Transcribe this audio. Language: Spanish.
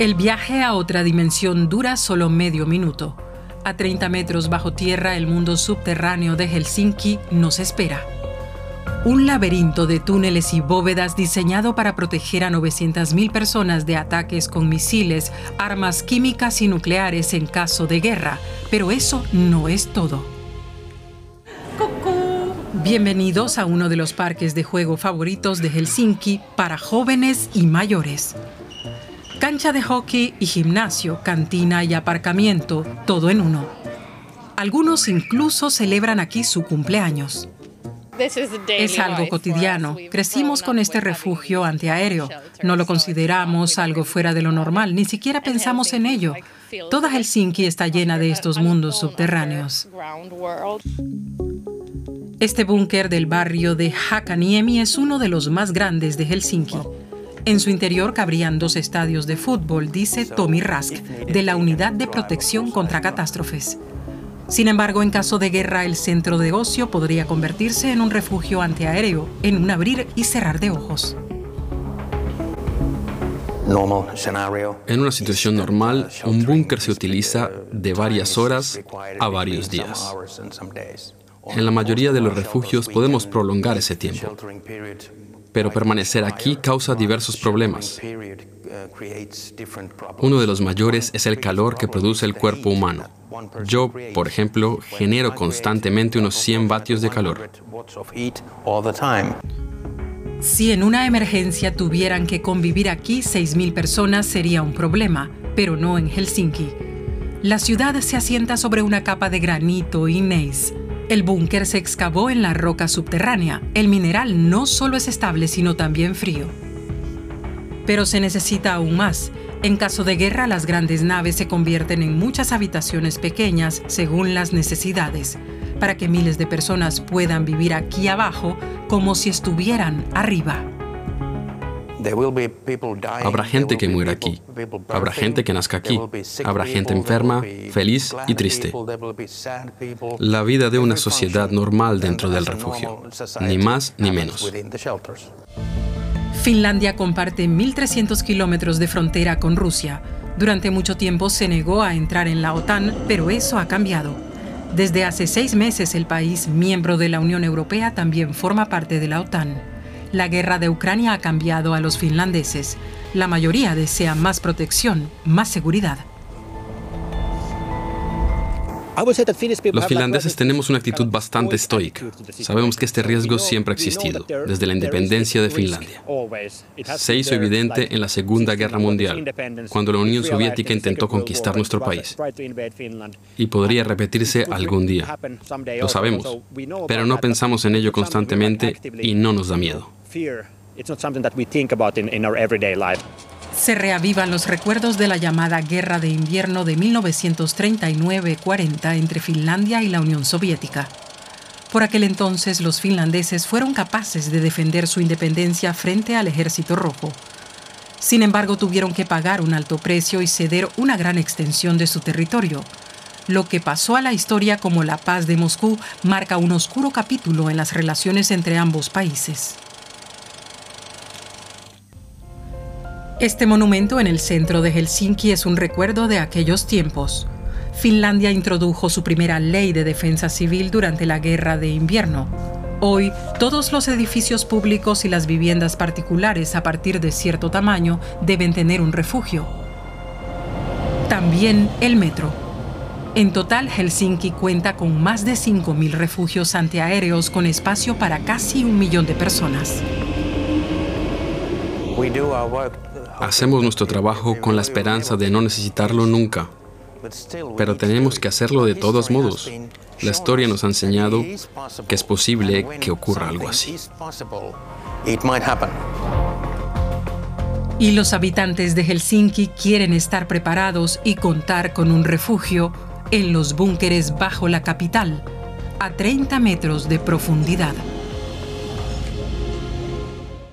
El viaje a otra dimensión dura solo medio minuto. A 30 metros bajo tierra, el mundo subterráneo de Helsinki nos espera. Un laberinto de túneles y bóvedas diseñado para proteger a 900.000 personas de ataques con misiles, armas químicas y nucleares en caso de guerra. Pero eso no es todo. Bienvenidos a uno de los parques de juego favoritos de Helsinki para jóvenes y mayores. Cancha de hockey y gimnasio, cantina y aparcamiento, todo en uno. Algunos incluso celebran aquí su cumpleaños. Es algo cotidiano. Crecimos con este refugio antiaéreo. No lo consideramos algo fuera de lo normal, ni siquiera pensamos en ello. Toda Helsinki está llena de estos mundos subterráneos. Este búnker del barrio de Hakaniemi es uno de los más grandes de Helsinki. En su interior cabrían dos estadios de fútbol, dice Tommy Rask, de la Unidad de Protección contra Catástrofes. Sin embargo, en caso de guerra, el centro de ocio podría convertirse en un refugio antiaéreo, en un abrir y cerrar de ojos. En una situación normal, un búnker se utiliza de varias horas a varios días. En la mayoría de los refugios podemos prolongar ese tiempo pero permanecer aquí causa diversos problemas. Uno de los mayores es el calor que produce el cuerpo humano. Yo, por ejemplo, genero constantemente unos 100 vatios de calor. Si en una emergencia tuvieran que convivir aquí 6.000 personas sería un problema, pero no en Helsinki. La ciudad se asienta sobre una capa de granito y gneiss el búnker se excavó en la roca subterránea. El mineral no solo es estable, sino también frío. Pero se necesita aún más. En caso de guerra, las grandes naves se convierten en muchas habitaciones pequeñas según las necesidades, para que miles de personas puedan vivir aquí abajo como si estuvieran arriba. Habrá gente que muera aquí, habrá gente que nazca aquí, habrá gente enferma, feliz y triste. La vida de una sociedad normal dentro del refugio, ni más ni menos. Finlandia comparte 1.300 kilómetros de frontera con Rusia. Durante mucho tiempo se negó a entrar en la OTAN, pero eso ha cambiado. Desde hace seis meses el país, miembro de la Unión Europea, también forma parte de la OTAN. La guerra de Ucrania ha cambiado a los finlandeses. La mayoría desea más protección, más seguridad. Los finlandeses tenemos una actitud bastante estoica. Sabemos que este riesgo siempre ha existido, desde la independencia de Finlandia. Se hizo evidente en la Segunda Guerra Mundial, cuando la Unión Soviética intentó conquistar nuestro país. Y podría repetirse algún día. Lo sabemos, pero no pensamos en ello constantemente y no nos da miedo. Se reavivan los recuerdos de la llamada Guerra de Invierno de 1939-40 entre Finlandia y la Unión Soviética. Por aquel entonces los finlandeses fueron capaces de defender su independencia frente al ejército rojo. Sin embargo, tuvieron que pagar un alto precio y ceder una gran extensión de su territorio. Lo que pasó a la historia como la paz de Moscú marca un oscuro capítulo en las relaciones entre ambos países. Este monumento en el centro de Helsinki es un recuerdo de aquellos tiempos. Finlandia introdujo su primera ley de defensa civil durante la Guerra de Invierno. Hoy, todos los edificios públicos y las viviendas particulares a partir de cierto tamaño deben tener un refugio. También el metro. En total, Helsinki cuenta con más de 5.000 refugios antiaéreos con espacio para casi un millón de personas. Hacemos nuestro trabajo con la esperanza de no necesitarlo nunca, pero tenemos que hacerlo de todos modos. La historia nos ha enseñado que es posible que ocurra algo así. Y los habitantes de Helsinki quieren estar preparados y contar con un refugio en los búnkeres bajo la capital, a 30 metros de profundidad.